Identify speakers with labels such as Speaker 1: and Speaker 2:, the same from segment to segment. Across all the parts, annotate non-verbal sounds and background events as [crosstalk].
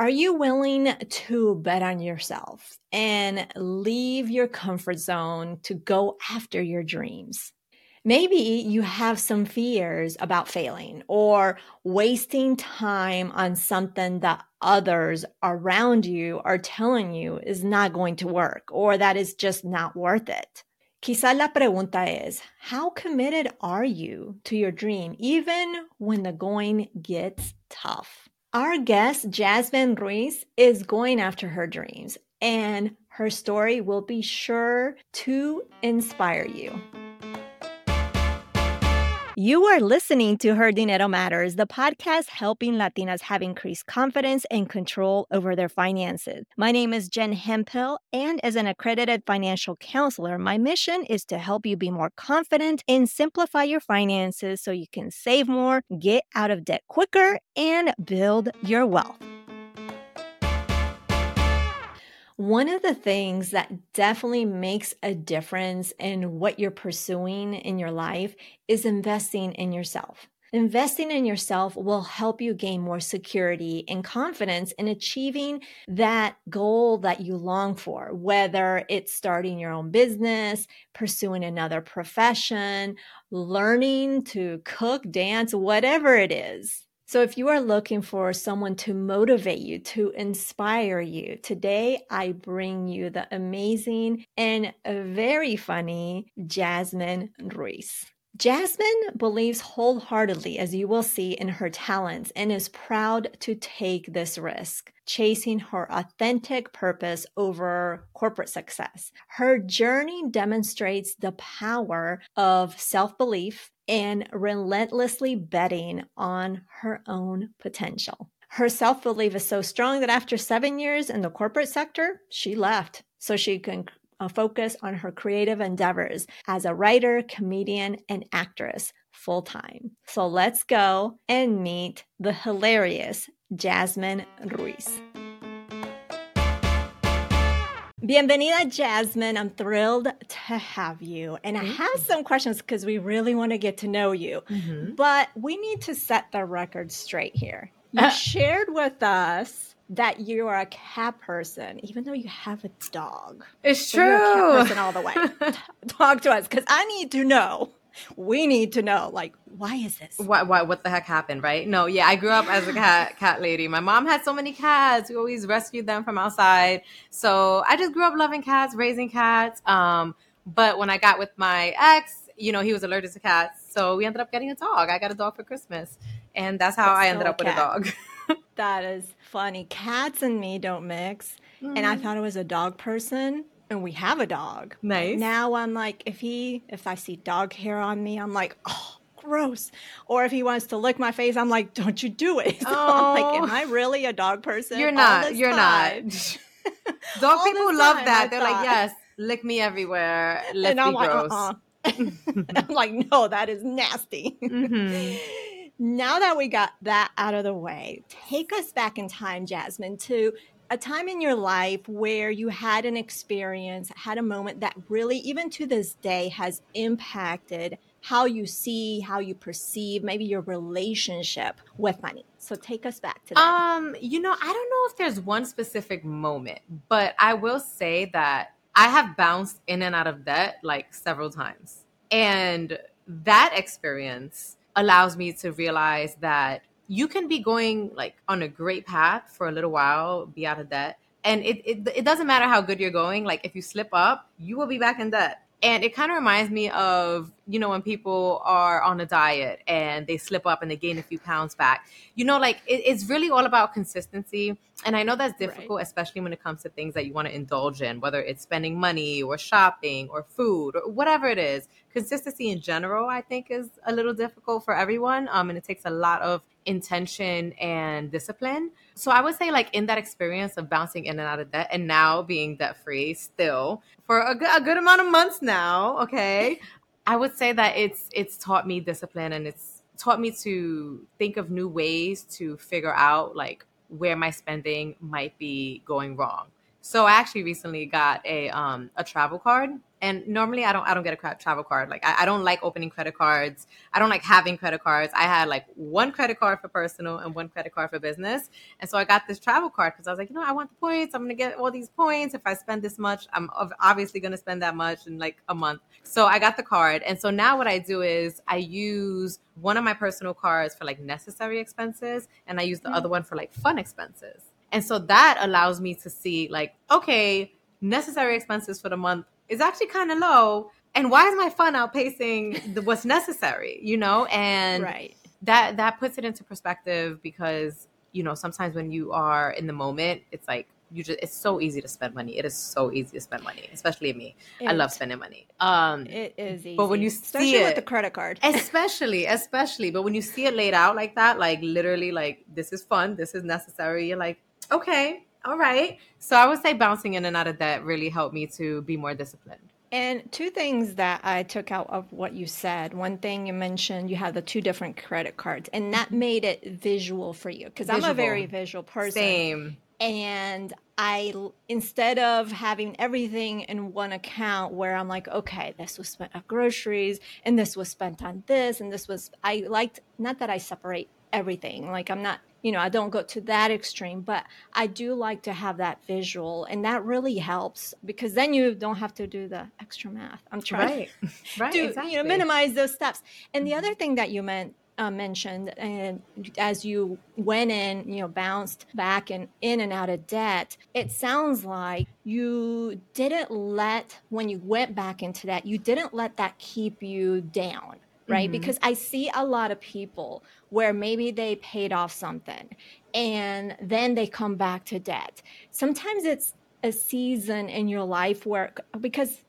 Speaker 1: Are you willing to bet on yourself and leave your comfort zone to go after your dreams? Maybe you have some fears about failing or wasting time on something that others around you are telling you is not going to work or that is just not worth it. Quizá la pregunta es, how committed are you to your dream even when the going gets tough? Our guest, Jasmine Ruiz, is going after her dreams and her story will be sure to inspire you. You are listening to Her Dinero Matters, the podcast helping Latinas have increased confidence and control over their finances. My name is Jen Hemphill, and as an accredited financial counselor, my mission is to help you be more confident and simplify your finances so you can save more, get out of debt quicker, and build your wealth. One of the things that definitely makes a difference in what you're pursuing in your life is investing in yourself. Investing in yourself will help you gain more security and confidence in achieving that goal that you long for, whether it's starting your own business, pursuing another profession, learning to cook, dance, whatever it is. So, if you are looking for someone to motivate you, to inspire you, today I bring you the amazing and very funny Jasmine Ruiz. Jasmine believes wholeheartedly, as you will see, in her talents and is proud to take this risk, chasing her authentic purpose over corporate success. Her journey demonstrates the power of self belief and relentlessly betting on her own potential. Her self belief is so strong that after seven years in the corporate sector, she left so she can uh, focus on her creative endeavors as a writer, comedian, and actress full time. So let's go and meet the hilarious Jasmine Ruiz. Bienvenida, Jasmine. I'm thrilled to have you. And I have some questions because we really want to get to know you. Mm-hmm. But we need to set the record straight here. You uh, shared with us that you are a cat person, even though you have a dog.
Speaker 2: It's true. You're a cat
Speaker 1: person all the way. [laughs] Talk to us because I need to know. We need to know like why is this?
Speaker 2: What, what what the heck happened right? No yeah i grew up as a cat cat lady. My mom had so many cats. We always rescued them from outside. So i just grew up loving cats raising cats. Um but when i got with my ex you know he was allergic to cats. So we ended up getting a dog. I got a dog for christmas. And that's how that's i ended up with a dog. [laughs]
Speaker 1: That is funny cats and me don't mix mm. and i mm. thought it was a dog person and we have a dog.
Speaker 2: Nice.
Speaker 1: Now I'm like, if he, if I see dog hair on me, I'm like, oh, gross. Or if he wants to lick my face, I'm like, don't you do it. [laughs] So oh. I'm like, am I really a dog person?
Speaker 2: You're not. You're time? not. [laughs] [laughs] dog people love that. They're like, yes, lick me everywhere. Let's and I'm be like, gross. Uh-uh.
Speaker 1: I'm like, no, that is nasty. Mm-hmm. Now that we got that out of the way, take us back in time, Jasmine, to a time in your life where you had an experience, had a moment that really, even to this day, has impacted how you see, how you perceive, maybe your relationship with money. So take us back to that.
Speaker 2: Um, you know, I don't know if there's one specific moment, but I will say that I have bounced in and out of debt like several times. And that experience allows me to realize that you can be going like on a great path for a little while, be out of debt. And it, it, it doesn't matter how good you're going. Like if you slip up, you will be back in debt. And it kind of reminds me of, you know, when people are on a diet and they slip up and they gain a few pounds back. You know, like it, it's really all about consistency. And I know that's difficult, right. especially when it comes to things that you want to indulge in, whether it's spending money or shopping or food or whatever it is. Consistency in general, I think, is a little difficult for everyone. Um, and it takes a lot of intention and discipline. So I would say, like, in that experience of bouncing in and out of debt and now being debt free still for a good, a good amount of months now, okay, I would say that it's it's taught me discipline and it's taught me to think of new ways to figure out like where my spending might be going wrong. So I actually recently got a um, a travel card and normally I don't I don't get a travel card. Like I, I, don't like opening credit cards. I don't like having credit cards. I had like one credit card for personal and one credit card for business. And so I got this travel card because I was like, you know, I want the points. I'm gonna get all these points. If I spend this much, I'm obviously gonna spend that much in like a month. So I got the card. And so now what I do is I use one of my personal cards for like necessary expenses and I use the mm-hmm. other one for like fun expenses. And so that allows me to see like, okay, necessary expenses for the month is actually kind of low. And why is my fun outpacing the, what's necessary? You know, and
Speaker 1: right.
Speaker 2: that that puts it into perspective because you know sometimes when you are in the moment, it's like you just it's so easy to spend money. It is so easy to spend money, especially me. It, I love spending money.
Speaker 1: Um it is easy.
Speaker 2: But when you
Speaker 1: especially
Speaker 2: see it
Speaker 1: with the credit card. [laughs]
Speaker 2: especially, especially, but when you see it laid out like that, like literally like this is fun, this is necessary, you're like, okay, all right. So I would say bouncing in and out of debt really helped me to be more disciplined.
Speaker 1: And two things that I took out of what you said. One thing you mentioned, you have the two different credit cards, and that mm-hmm. made it visual for you because I'm a very visual person.
Speaker 2: Same.
Speaker 1: And I, instead of having everything in one account where I'm like, okay, this was spent on groceries and this was spent on this and this was, I liked, not that I separate everything. Like I'm not you know, I don't go to that extreme, but I do like to have that visual, and that really helps because then you don't have to do the extra math. I'm trying right. [laughs] [laughs] right, to exactly. you know minimize those steps. And the other thing that you meant uh, mentioned, and as you went in, you know, bounced back and in and out of debt, it sounds like you didn't let when you went back into that, you didn't let that keep you down right? Mm-hmm. Because I see a lot of people where maybe they paid off something and then they come back to debt. Sometimes it's a season in your life where, because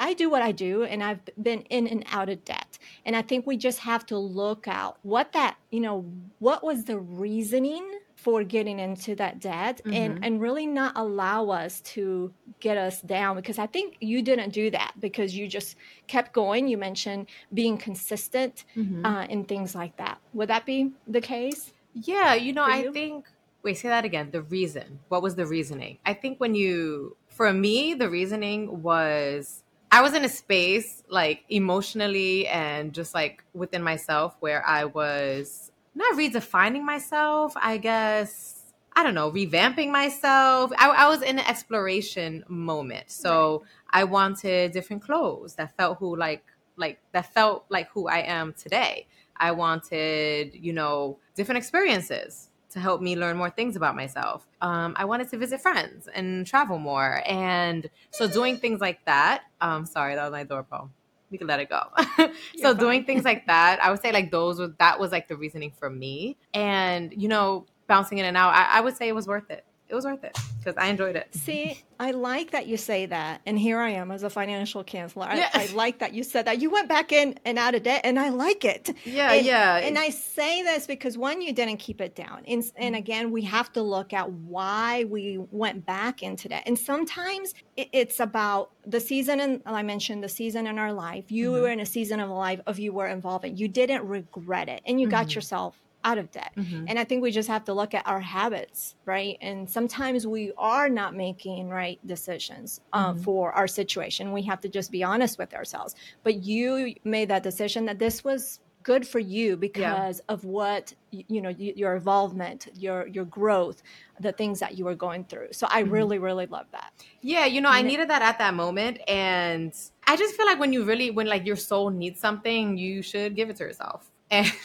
Speaker 1: I do what I do and I've been in and out of debt. And I think we just have to look out what that, you know, what was the reasoning for getting into that debt mm-hmm. and and really not allow us to get us down because I think you didn't do that because you just kept going. You mentioned being consistent mm-hmm. uh, and things like that. Would that be the case?
Speaker 2: Yeah, you know, you? I think. Wait, say that again. The reason. What was the reasoning? I think when you, for me, the reasoning was I was in a space like emotionally and just like within myself where I was not redefining myself, I guess. I don't know, revamping myself. I, I was in an exploration moment. So right. I wanted different clothes that felt who like like that felt like who I am today. I wanted, you know, different experiences to help me learn more things about myself. Um, I wanted to visit friends and travel more. And so doing things like that, um, sorry, that was my doorbell we could let it go. [laughs] so doing things like that, I would say like those was that was like the reasoning for me. And you know, bouncing in and out, I, I would say it was worth it it was worth it because I enjoyed it.
Speaker 1: See, I like that you say that. And here I am as a financial counselor. I, I, [laughs] like that you said that. You went back in and out of debt, and I like it.
Speaker 2: Yeah,
Speaker 1: and,
Speaker 2: yeah.
Speaker 1: And I say this because one, you didn't keep it down. And, and again, we have to look at why we went back into debt. And sometimes it's about the season, and I mentioned the season in our life. You mm-hmm. were in a season of life of you were involved in. You didn't regret it, and you mm-hmm. got yourself out of debt. Mm-hmm. And I think we just have to look at our habits, right? And sometimes we are not making right decisions uh, mm-hmm. for our situation. We have to just be honest with ourselves. But you made that decision that this was good for you because yeah. of what you know your involvement your your growth the things that you were going through so i mm-hmm. really really love that
Speaker 2: yeah you know i needed that at that moment and i just feel like when you really when like your soul needs something you should give it to yourself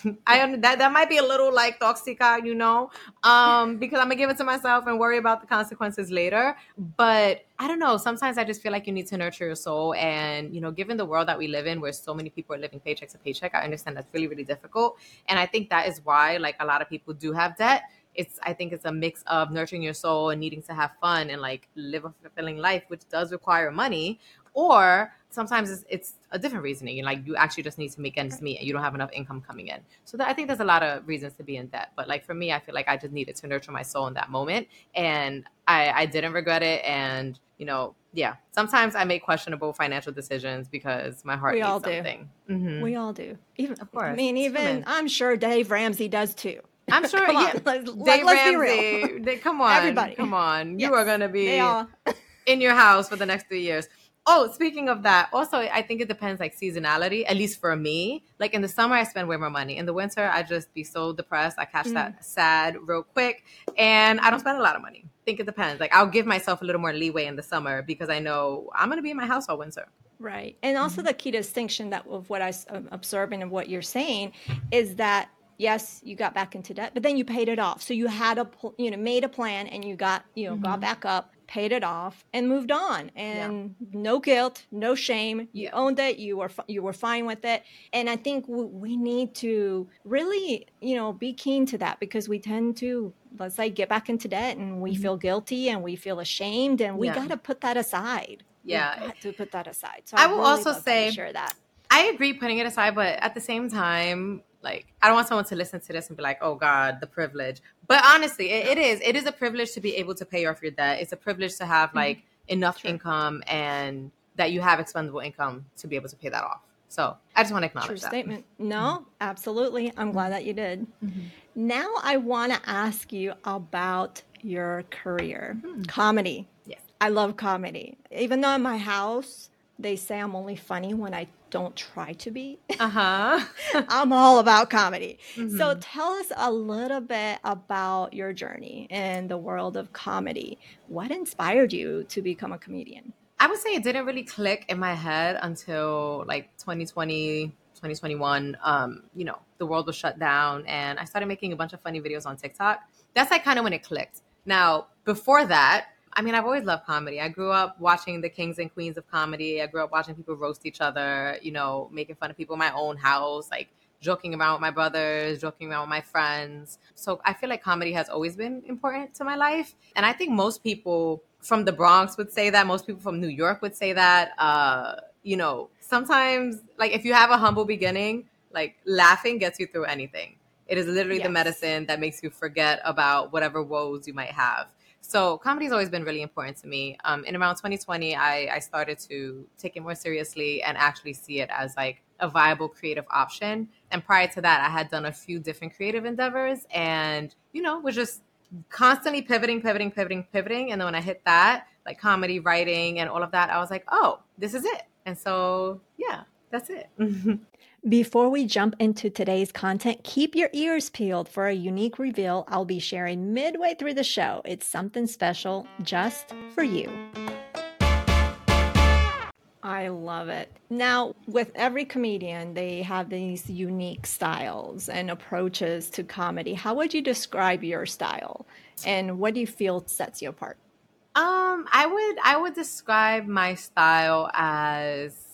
Speaker 2: and I that that might be a little like toxic, you know, um, because I'm gonna give it to myself and worry about the consequences later. But I don't know. Sometimes I just feel like you need to nurture your soul, and you know, given the world that we live in, where so many people are living paycheck to paycheck, I understand that's really really difficult, and I think that is why like a lot of people do have debt it's i think it's a mix of nurturing your soul and needing to have fun and like live a fulfilling life which does require money or sometimes it's, it's a different reasoning. You like you actually just need to make ends meet, and you don't have enough income coming in. So that, I think there's a lot of reasons to be in debt. But like for me, I feel like I just needed to nurture my soul in that moment, and I, I didn't regret it. And you know, yeah, sometimes I make questionable financial decisions because my heart we needs all something.
Speaker 1: Do. Mm-hmm. We all do. Even of course. I mean, even I'm sure Dave Ramsey does too.
Speaker 2: I'm sure. [laughs] yeah, let's, Dave let's Ramsey. They, come on, everybody. Come on. Yes, you are going to be [laughs] in your house for the next three years. Oh, speaking of that, also I think it depends like seasonality, at least for me. Like in the summer I spend way more money. In the winter I just be so depressed. I catch mm. that sad real quick and I don't spend a lot of money. I think it depends. Like I'll give myself a little more leeway in the summer because I know I'm going to be in my house all winter.
Speaker 1: Right. And also mm-hmm. the key distinction that of what I'm um, observing and what you're saying is that yes, you got back into debt, but then you paid it off. So you had a you know made a plan and you got you know mm-hmm. got back up, paid it off, and moved on. And yeah. no guilt, no shame. You owned it. You were you were fine with it. And I think we need to really you know be keen to that because we tend to let's say get back into debt and we mm-hmm. feel guilty and we feel ashamed and we yeah. got to put that aside
Speaker 2: yeah
Speaker 1: to put that aside
Speaker 2: so i, I will really also say share that i agree putting it aside but at the same time like i don't want someone to listen to this and be like oh god the privilege but honestly it, it is it is a privilege to be able to pay off your debt it's a privilege to have mm-hmm. like enough True. income and that you have expendable income to be able to pay that off so I just want to acknowledge
Speaker 1: True
Speaker 2: that.
Speaker 1: statement. No, mm-hmm. absolutely. I'm glad that you did. Mm-hmm. Now I want to ask you about your career, mm-hmm. comedy. I love comedy. Even though in my house they say I'm only funny when I don't try to be. Uh-huh. [laughs] I'm all about comedy. Mm-hmm. So tell us a little bit about your journey in the world of comedy. What inspired you to become a comedian?
Speaker 2: I would say it didn't really click in my head until like 2020, 2021. Um, you know, the world was shut down and I started making a bunch of funny videos on TikTok. That's like kind of when it clicked. Now, before that, I mean, I've always loved comedy. I grew up watching the kings and queens of comedy. I grew up watching people roast each other, you know, making fun of people in my own house, like joking around with my brothers, joking around with my friends. So I feel like comedy has always been important to my life. And I think most people from the Bronx would say that. Most people from New York would say that. Uh, you know, sometimes, like, if you have a humble beginning, like, laughing gets you through anything. It is literally yes. the medicine that makes you forget about whatever woes you might have. So comedy's always been really important to me. Um, in around 2020, I, I started to take it more seriously and actually see it as like a viable creative option. And prior to that, I had done a few different creative endeavors and, you know, was just constantly pivoting, pivoting, pivoting, pivoting. And then when I hit that, like comedy, writing, and all of that, I was like, oh, this is it. And so, yeah, that's it.
Speaker 1: Before we jump into today's content, keep your ears peeled for a unique reveal I'll be sharing midway through the show. It's something special just for you. I love it. Now, with every comedian, they have these unique styles and approaches to comedy. How would you describe your style and what do you feel sets you apart?
Speaker 2: Um, I would I would describe my style as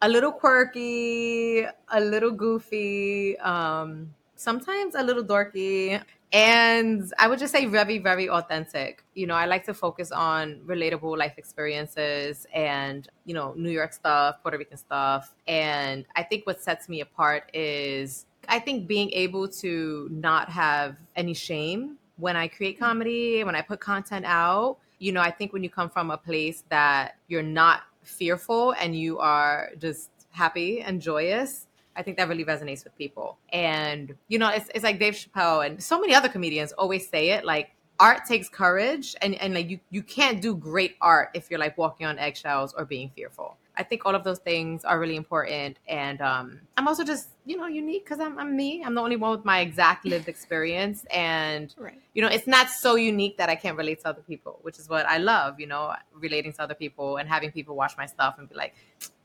Speaker 2: a little quirky, a little goofy, um, sometimes a little dorky. And I would just say very, very authentic. You know, I like to focus on relatable life experiences and, you know, New York stuff, Puerto Rican stuff. And I think what sets me apart is I think being able to not have any shame when I create comedy, when I put content out. You know, I think when you come from a place that you're not fearful and you are just happy and joyous, I think that really resonates with people. And, you know, it's, it's like Dave Chappelle and so many other comedians always say it like, art takes courage and, and like you, you can't do great art if you're like walking on eggshells or being fearful. I think all of those things are really important. And um, I'm also just, you know, unique because I'm, I'm me. I'm the only one with my exact lived [laughs] experience. And, right. you know, it's not so unique that I can't relate to other people, which is what I love, you know, relating to other people and having people watch my stuff and be like,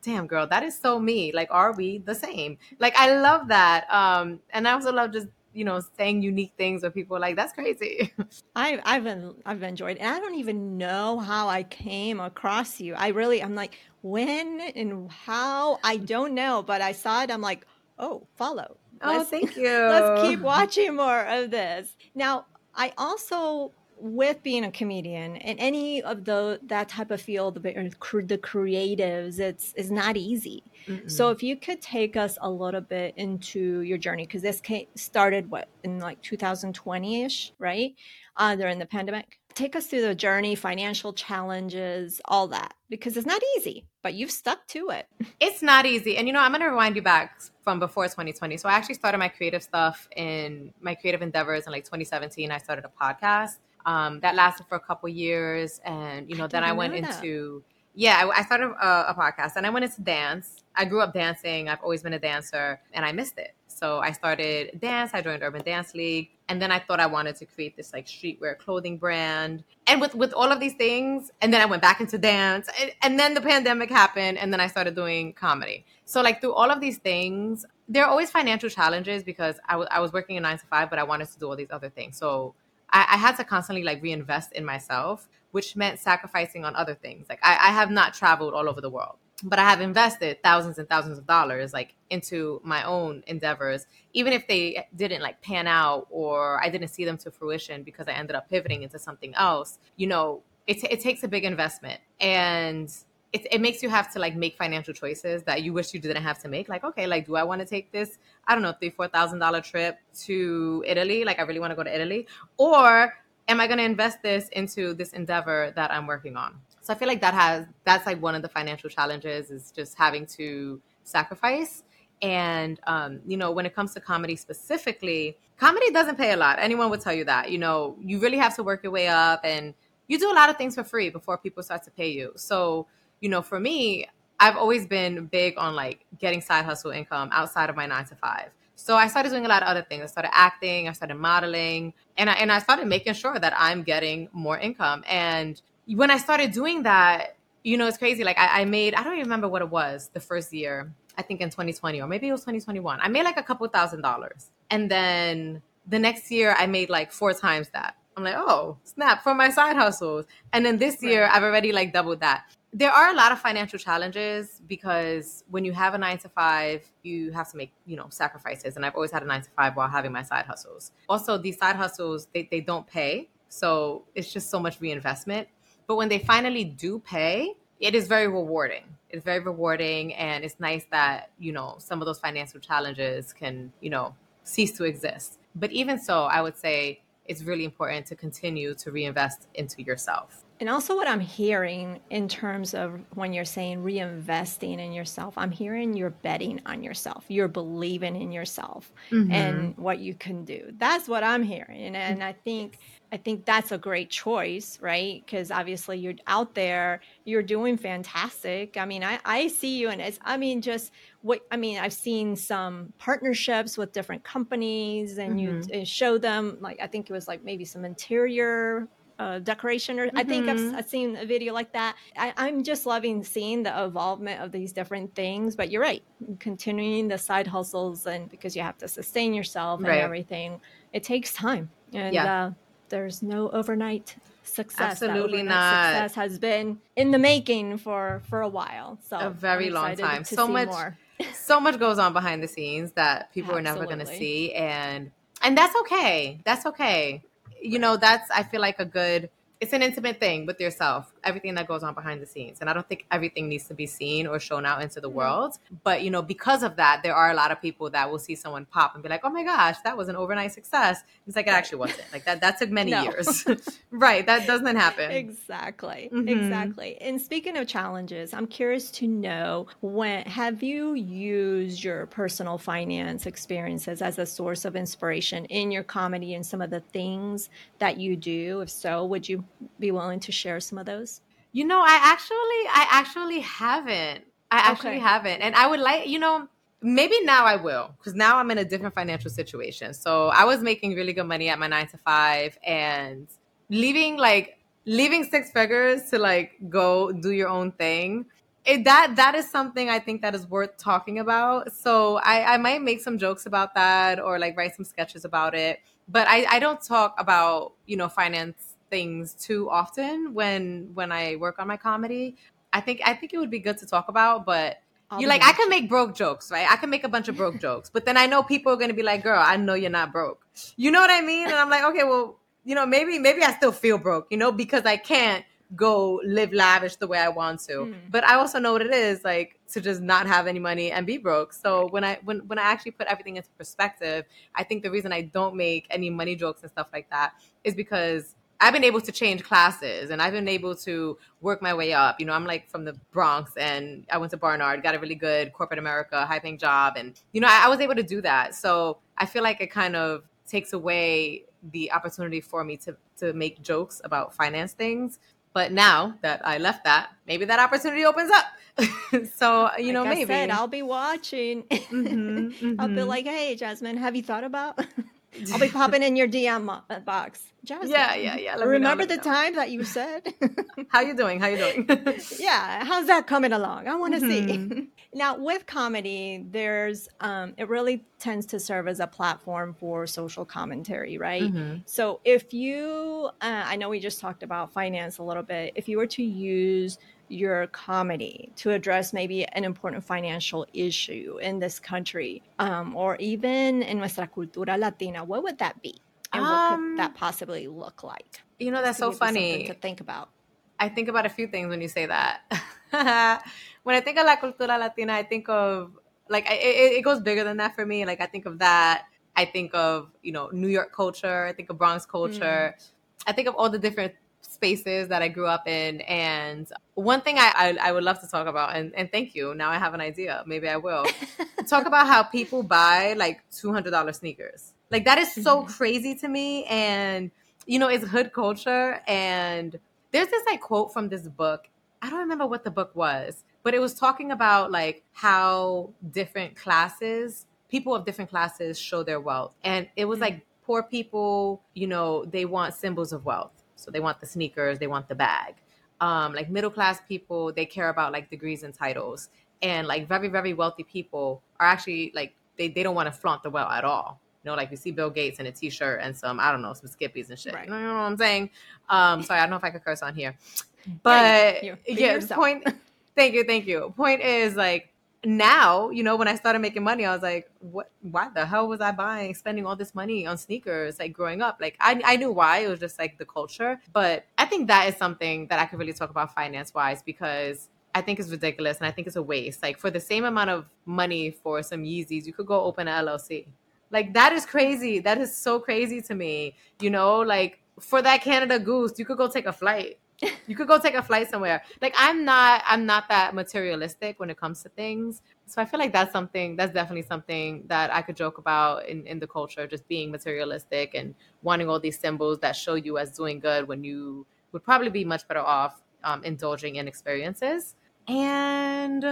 Speaker 2: damn, girl, that is so me. Like, are we the same? Like, I love that. Um, and I also love just you know saying unique things where people are like that's crazy [laughs]
Speaker 1: I, i've been i've enjoyed and i don't even know how i came across you i really i'm like when and how I don't know, but I saw it. I'm like, oh, follow.
Speaker 2: Oh, let's, thank [laughs] you.
Speaker 1: Let's keep watching more of this. Now, I also with being a comedian and any of the that type of field the, the creatives it's is not easy Mm-mm. so if you could take us a little bit into your journey because this came, started what in like 2020ish right uh, during the pandemic take us through the journey, financial challenges, all that, because it's not easy, but you've stuck to it.
Speaker 2: It's not easy. And you know, I'm going to rewind you back from before 2020. So I actually started my creative stuff in my creative endeavors in like 2017. I started a podcast um, that lasted for a couple years. And, you know, I then I went into Yeah, I, I started a, a podcast and I went into dance. I grew up dancing. I've always been a dancer and I missed it. So I started dance. I joined Urban Dance League, and then I thought I wanted to create this like streetwear clothing brand. And with with all of these things, and then I went back into dance, and, and then the pandemic happened, and then I started doing comedy. So like through all of these things, there are always financial challenges because I, w- I was working a nine to five, but I wanted to do all these other things. So I, I had to constantly like reinvest in myself, which meant sacrificing on other things. Like I, I have not traveled all over the world but I have invested thousands and thousands of dollars like into my own endeavors, even if they didn't like pan out or I didn't see them to fruition because I ended up pivoting into something else. You know, it, it takes a big investment and it, it makes you have to like make financial choices that you wish you didn't have to make. Like, okay, like, do I want to take this, I don't know, three, four thousand dollar trip to Italy? Like, I really want to go to Italy, or am I going to invest this into this endeavor that I'm working on? So I feel like that has that's like one of the financial challenges is just having to sacrifice. And um, you know, when it comes to comedy specifically, comedy doesn't pay a lot. Anyone would tell you that. You know, you really have to work your way up and you do a lot of things for free before people start to pay you. So, you know, for me, I've always been big on like getting side hustle income outside of my nine to five. So I started doing a lot of other things. I started acting, I started modeling, and I, and I started making sure that I'm getting more income. And when I started doing that, you know, it's crazy. Like I, I, made, I don't even remember what it was the first year. I think in 2020 or maybe it was 2021. I made like a couple thousand dollars, and then the next year I made like four times that. I'm like, oh snap! For my side hustles, and then this year. I've already like doubled that. There are a lot of financial challenges because when you have a nine to five, you have to make you know sacrifices, and I've always had a nine to five while having my side hustles. Also, these side hustles they they don't pay, so it's just so much reinvestment but when they finally do pay, it is very rewarding. It's very rewarding. And it's nice that, you know, some of those financial challenges can, you know, cease to exist. But even so, I would say it's really important to continue to reinvest into yourself.
Speaker 1: And also, what I'm hearing in terms of when you're saying reinvesting in yourself, I'm hearing you're betting on yourself. You're believing in yourself mm-hmm. and what you can do. That's what I'm hearing. And I think I think that's a great choice, right? Because obviously you're out there, you're doing fantastic. I mean, I, I see you and it's, I mean, just what, I mean, I've seen some partnerships with different companies and mm-hmm. you show them, like, I think it was like maybe some interior uh, decoration or mm-hmm. i think I've, mm-hmm. I've, seen a video like that I, i'm just loving seeing the evolvement of these different things but you're right continuing the side hustles and because you have to sustain yourself and right. everything it takes time and yeah. uh, there's no overnight success.
Speaker 2: Absolutely not.
Speaker 1: Success has been in the making for for a while. So
Speaker 2: a very long time. So much, [laughs] so much goes on behind the scenes that people Absolutely. are never going to see, and and that's okay. That's okay. You know, that's I feel like a good it's an intimate thing with yourself everything that goes on behind the scenes. And i don't think everything needs to be seen or shown out into the mm-hmm. world. But you know because of that there are a lot of people that will see someone pop and be like oh my gosh that was an overnight success. It's like it actually wasn't. Like that that took many [laughs] no. years. [laughs] Right that doesn't happen.
Speaker 1: Exactly. Mm-hmm. exactly. And speaking of challenges i'm curious to know when have you used your personal finance experiences as a source of inspiration in your comedy and some of the things that you do? If so would you be willing to share some of those?
Speaker 2: You know, I actually, I actually haven't. I actually okay. haven't, and I would like, you know, maybe now I will because now I'm in a different financial situation. So I was making really good money at my nine to five, and leaving like leaving six figures to like go do your own thing. It, that that is something I think that is worth talking about. So I, I might make some jokes about that or like write some sketches about it. But I, I don't talk about, you know, finance things too often when when I work on my comedy. I think I think it would be good to talk about, but you're like I can make broke jokes, right? I can make a bunch of broke jokes, but then I know people are gonna be like, "Girl, I know you're not broke." You know what I mean? And I'm like, okay, well, you know, maybe maybe I still feel broke, you know, because I can't go live lavish the way I want to. Mm. But I also know what it is like to just not have any money and be broke. So when I when when I actually put everything into perspective, I think the reason I don't make any money jokes and stuff like that is because I've been able to change classes and I've been able to work my way up. You know, I'm like from the Bronx and I went to Barnard, got a really good corporate America, high paying job. And, you know, I, I was able to do that. So I feel like it kind of takes away the opportunity for me to, to make jokes about finance things. But now that I left that, maybe that opportunity opens up. [laughs] so you know,
Speaker 1: like
Speaker 2: maybe
Speaker 1: I said, I'll be watching. Mm-hmm, [laughs] mm-hmm. I'll be mm-hmm. like, "Hey, Jasmine, have you thought about?" I'll be popping in your DM uh, box.
Speaker 2: Jasmine, yeah, yeah, yeah.
Speaker 1: Let remember the know. time that you said. [laughs]
Speaker 2: How you doing? How you doing? [laughs]
Speaker 1: yeah, how's that coming along? I want to mm-hmm. see. [laughs] now, with comedy, there's um, it really tends to serve as a platform for social commentary, right? Mm-hmm. So, if you, uh, I know we just talked about finance a little bit. If you were to use your comedy to address maybe an important financial issue in this country um, or even in nuestra cultura latina, what would that be? And um, what could um, that possibly look like?
Speaker 2: You know, that's so funny
Speaker 1: to think about.
Speaker 2: I think about a few things when you say that. [laughs] when I think of la cultura latina, I think of like it, it goes bigger than that for me. Like I think of that. I think of you know New York culture. I think of Bronx culture. Mm. I think of all the different spaces that I grew up in. And one thing I, I, I, would love to talk about, and, and thank you. Now I have an idea. Maybe I will [laughs] talk about how people buy like $200 sneakers. Like that is so mm-hmm. crazy to me. And, you know, it's hood culture. And there's this like quote from this book. I don't remember what the book was, but it was talking about like how different classes, people of different classes show their wealth. And it was mm-hmm. like poor people, you know, they want symbols of wealth so they want the sneakers, they want the bag. Um, like middle class people, they care about like degrees and titles. And like very, very wealthy people are actually like they, they don't want to flaunt the wealth at all. You know, like you see Bill Gates in a t-shirt and some, I don't know, some skippies and shit. Right. You know what I'm saying? Um, sorry, I don't know if I could curse on here. But yeah, yeah point thank you, thank you. Point is like now, you know, when I started making money, I was like, what, why the hell was I buying, spending all this money on sneakers? Like growing up, like I, I knew why it was just like the culture. But I think that is something that I could really talk about finance wise because I think it's ridiculous and I think it's a waste. Like for the same amount of money for some Yeezys, you could go open an LLC. Like that is crazy. That is so crazy to me. You know, like for that Canada Goose, you could go take a flight [laughs] you could go take a flight somewhere. Like I'm not I'm not that materialistic when it comes to things. So I feel like that's something that's definitely something that I could joke about in, in the culture, just being materialistic and wanting all these symbols that show you as doing good when you would probably be much better off um, indulging in experiences. And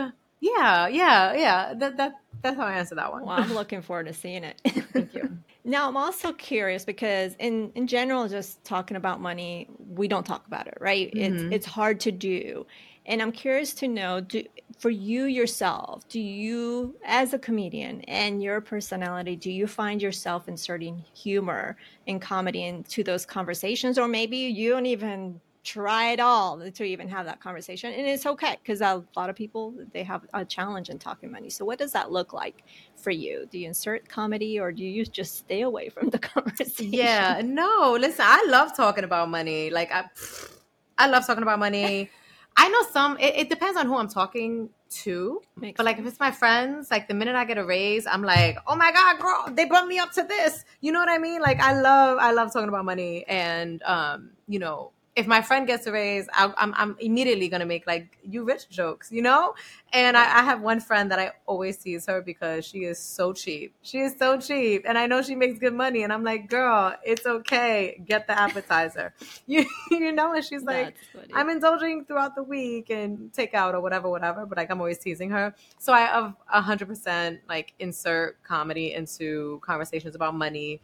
Speaker 2: yeah, yeah, yeah. That that that's how I answer that one.
Speaker 1: Well, I'm looking forward to seeing it. [laughs]
Speaker 2: Thank you.
Speaker 1: Now, I'm also curious because in in general, just talking about money, we don't talk about it, right? Mm-hmm. It's it's hard to do, and I'm curious to know, do, for you yourself, do you, as a comedian and your personality, do you find yourself inserting humor and comedy into those conversations, or maybe you don't even try it all to even have that conversation and it's okay because a lot of people they have a challenge in talking money so what does that look like for you? Do you insert comedy or do you just stay away from the [laughs] conversation?
Speaker 2: Yeah no listen i love talking about money like i i love talking about money. I know some it, it depends on who i'm talking to Makes but like sense. if it's my friends like the minute i get a raise i'm like oh my god girl they bumped me up to this. You know what i mean? Like i love i love talking about money and um you know if my friend gets a raise, I, am I'm, I'm immediately gonna make like you rich jokes, you know. And I, I, have one friend that I always tease her because she is so cheap. She is so cheap, and I know she makes good money. And I'm like, girl, it's okay. Get the appetizer, [laughs] you you know. And she's like, I'm indulging throughout the week and take out or whatever, whatever. But like I'm always teasing her. So I have hundred percent like insert comedy into conversations about money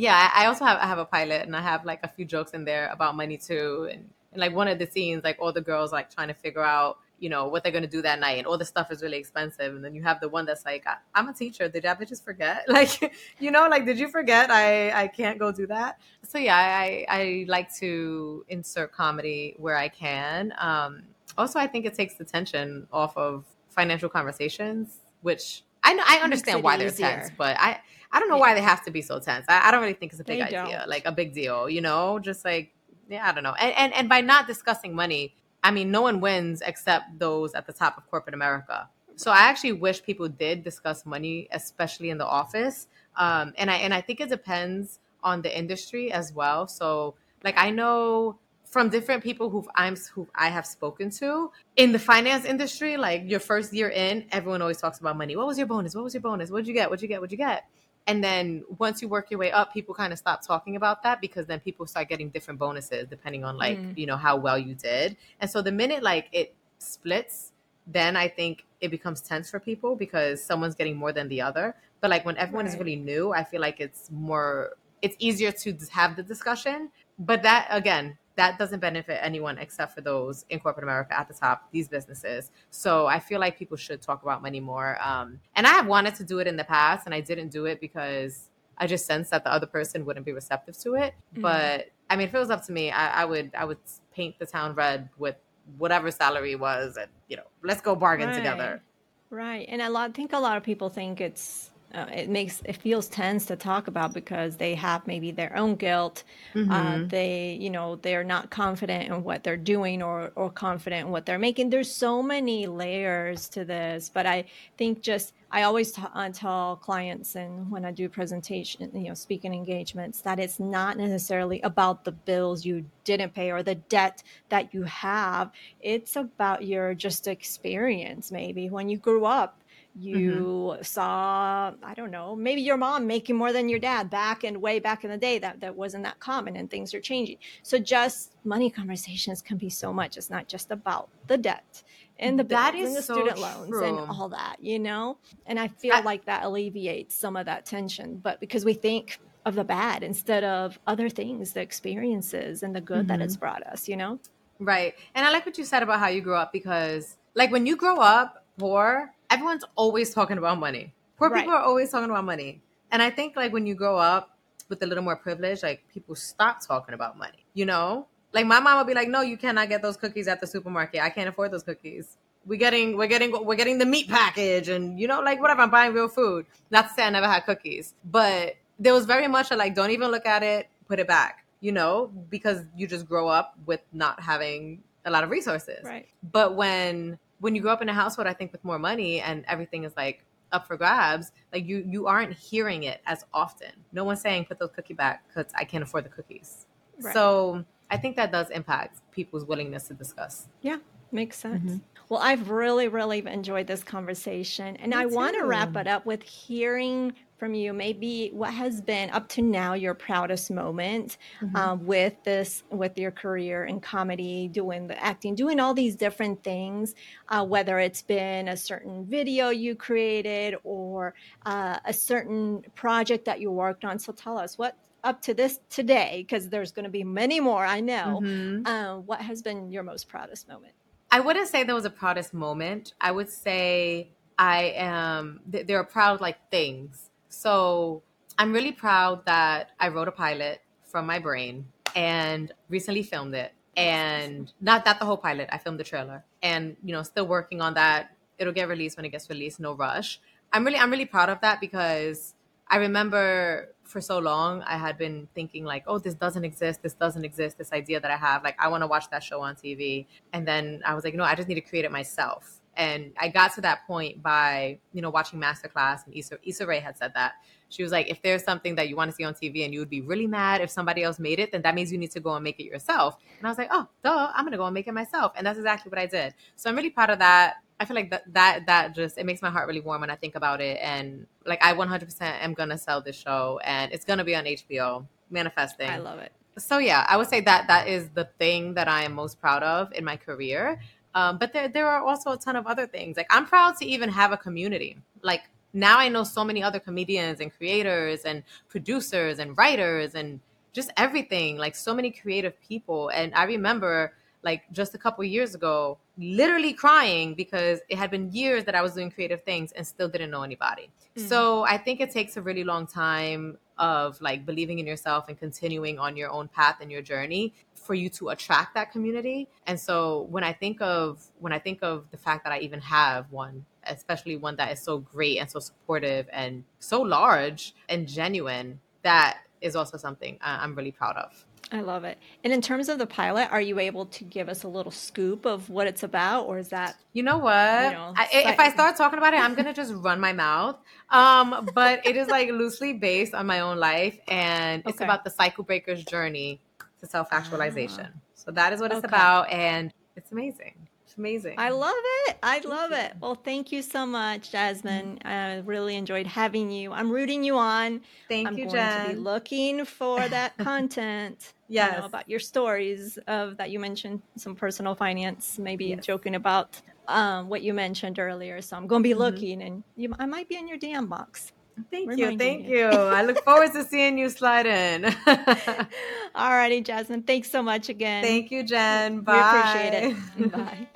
Speaker 2: yeah, I also have I have a pilot and I have like a few jokes in there about money too. And, and like one of the scenes, like all the girls like trying to figure out, you know, what they're gonna do that night, and all the stuff is really expensive. And then you have the one that's like, I, am a teacher. Did I just forget? [laughs] Like, you know, like did you forget? I I can't go do that. So yeah, I I like to insert comedy where I can. Um, also, I think it takes the tension off of financial conversations, which I know I understand why they're tense, but I I don't know why they have to be so tense. I, I don't really think it's a big they idea, don't. like a big deal. You know, just like yeah, I don't know. And, and and by not discussing money, I mean no one wins except those at the top of corporate America. So I actually wish people did discuss money, especially in the office. Um, and I and I think it depends on the industry as well. So like I know from different people who I'm who I have spoken to in the finance industry, like your first year in, everyone always talks about money. What was your bonus? What was your bonus? What'd you get? What'd you get? What'd you get? And then once you work your way up, people kind of stop talking about that because then people start getting different bonuses depending on like, mm. you know, how well you did. And so the minute like it splits, then I think it becomes tense for people because someone's getting more than the other. But like when everyone right. is really new, I feel like it's more it's easier to have the discussion. But that again, that doesn't benefit anyone except for those in corporate America at the top, these businesses. So I feel like people should talk about money more. Um, and I have wanted to do it in the past, and I didn't do it because I just sensed that the other person wouldn't be receptive to it. Mm-hmm. But I mean, if it was up to me, I, I would I would paint the town red with whatever salary was, and you know, let's go bargain
Speaker 1: right.
Speaker 2: together.
Speaker 1: Right, and a lot. I think a lot of people think it's uh, it makes it feels tense to talk about because they have maybe their own guilt uh, mm-hmm. uh, they you know they're not confident in what they're doing or or confident in what they're making there's so many layers to this but i think just i always t- uh, tell clients and when i do presentation you know speaking engagements that it's not necessarily about the bills you didn't pay or the debt that you have it's about your just experience maybe when you grew up. You mm-hmm. saw i don't know maybe your mom making more than your dad back and way back in the day that that wasn't that common and things are changing so just money conversations can be so much it's not just about the debt and the that is and the so student true. loans and all that you know and i feel I, like that alleviates some of that tension but because we think of the bad instead of other things the experiences and the good mm-hmm. that it's mm-hmm. brought us you know
Speaker 2: right and i like what you said about how you grew up because like when you grow up poor everyone's always talking about money. Poor right. people are always talking about money. And I think like when you grow up with a little more privilege, like people stop talking about money, you know? Like my mom would be like, "No, you cannot get those cookies at the supermarket. I can't afford those cookies. We're getting, we're getting, we're getting the meat package, and you know, like whatever. I'm buying real food. Not to say I never had cookies, but there was very much a like, don't even look at it, put it back, you know, because you just grow up with not having a lot of resources.
Speaker 1: Right.
Speaker 2: But when when you grow up in a household, I think with more money and everything is like up for grabs, like you you aren't hearing it as often. No one's saying put those cookie back because I can't afford the cookies. Right. So I think that does impact people's willingness to discuss.
Speaker 1: Yeah, makes sense. Mm-hmm. Well, I've really, really enjoyed this conversation. And Me I want to wrap it up with hearing from you maybe what has been up to now your proudest moment mm-hmm. um, with this with your career in comedy doing the acting doing all these different things uh, whether it's been a certain video you created or uh, a certain project that you worked on so tell us what up to this today because there's going to be many more i know mm-hmm. uh, what has been your most proudest moment
Speaker 2: i wouldn't say there was a proudest moment i would say i am there are proud like things so I'm really proud that I wrote a pilot from my brain and recently filmed it. And not that the whole pilot, I filmed the trailer and, you know, still working on that. It'll get released when it gets released, no rush. I'm really, I'm really proud of that because I remember for so long I had been thinking like, oh, this doesn't exist, this doesn't exist, this idea that I have, like I want to watch that show on TV. And then I was like, no, I just need to create it myself. And I got to that point by, you know, watching Masterclass and Issa, Issa Rae had said that. She was like, if there's something that you want to see on TV and you would be really mad if somebody else made it, then that means you need to go and make it yourself. And I was like, oh, duh, I'm going to go and make it myself. And that's exactly what I did. So I'm really proud of that. I feel like that, that, that just, it makes my heart really warm when I think about it. And like, I 100% am going to sell this show and it's going to be on HBO, manifesting.
Speaker 1: I love it.
Speaker 2: So yeah, I would say that that is the thing that I am most proud of in my career. Um, but there, there are also a ton of other things. Like I'm proud to even have a community. Like now I know so many other comedians and creators and producers and writers and just everything. Like so many creative people. And I remember like just a couple years ago, literally crying because it had been years that I was doing creative things and still didn't know anybody. Mm-hmm. So I think it takes a really long time of like believing in yourself and continuing on your own path and your journey for you to attract that community. And so when I think of when I think of the fact that I even have one, especially one that is so great and so supportive and so large and genuine, that is also something I'm really proud of.
Speaker 1: I love it. And in terms of the pilot, are you able to give us a little scoop of what it's about, or is that
Speaker 2: you know what? You know, I, if I start talking about it, I'm gonna just run my mouth. Um, but it is like loosely based on my own life, and it's okay. about the cycle breaker's journey to self actualization. Uh, so that is what it's okay. about, and it's amazing. Amazing.
Speaker 1: I love it. I love it. Well, thank you so much, Jasmine. I really enjoyed having you. I'm rooting you on.
Speaker 2: Thank
Speaker 1: I'm
Speaker 2: you,
Speaker 1: going
Speaker 2: Jen.
Speaker 1: to be looking for [laughs] that content.
Speaker 2: yes.
Speaker 1: You know, about your stories of that you mentioned some personal finance, maybe
Speaker 2: Yes.
Speaker 1: joking about um, what you mentioned earlier. So I'm going to be
Speaker 2: Mhm.
Speaker 1: looking, and you, I might be in your DM box.
Speaker 2: Thank you. Thank
Speaker 1: you.
Speaker 2: you. I look [laughs] forward to seeing you slide in. [laughs]
Speaker 1: Alrighty, Jasmine. Thanks so much again.
Speaker 2: Thank you, Jen. Bye.
Speaker 1: We appreciate it. Bye.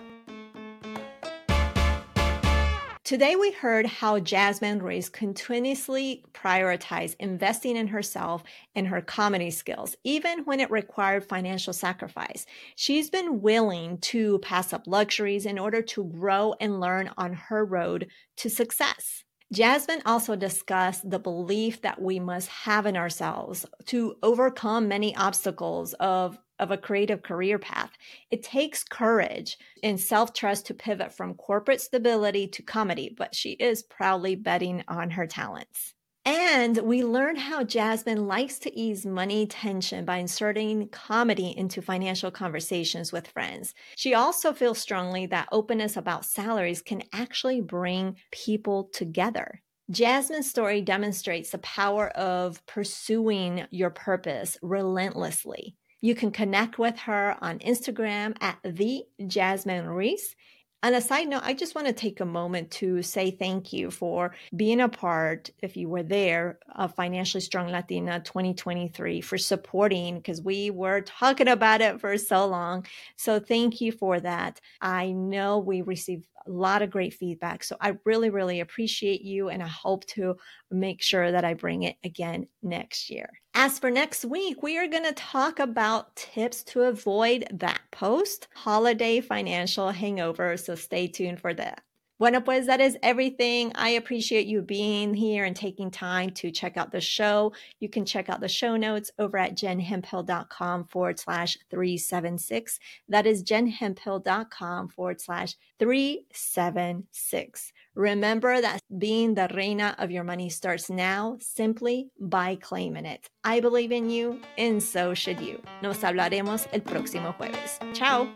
Speaker 1: Today, we heard how Jasmine Ruiz continuously prioritized investing in herself and her comedy skills, even when it required financial sacrifice. She's been willing to pass up luxuries in order to grow and learn on her road to success. Jasmine also discussed the belief that we must have in ourselves to overcome many obstacles of, of a creative career path. It takes courage and self trust to pivot from corporate stability to comedy, but she is proudly betting on her talents. And we learn how Jasmine likes to ease money tension by inserting comedy into financial conversations with friends. She also feels strongly that openness about salaries can actually bring people together. Jasmine's story demonstrates the power of pursuing your purpose relentlessly. You can connect with her on Instagram at the Jasmine Ruiz. On a side note, I just want to take a moment to say thank you for being a part, if you were there, of Financially Strong Latina 2023 for supporting because we were talking about it for so long. So thank you for that. I know we received a lot of great feedback. So I really, really appreciate you and I hope to make sure that I bring it again next year. As for next week, we are going to talk about tips to avoid that post holiday financial hangover. So stay tuned for that. Bueno, pues that is everything. I appreciate you being here and taking time to check out the show. You can check out the show notes over at jenhemphill.com forward slash 376. That is jenhemphill.com forward slash 376. Remember that being the reina of your money starts now simply by claiming it. I believe in you, and so should you. Nos hablaremos el próximo jueves. Ciao.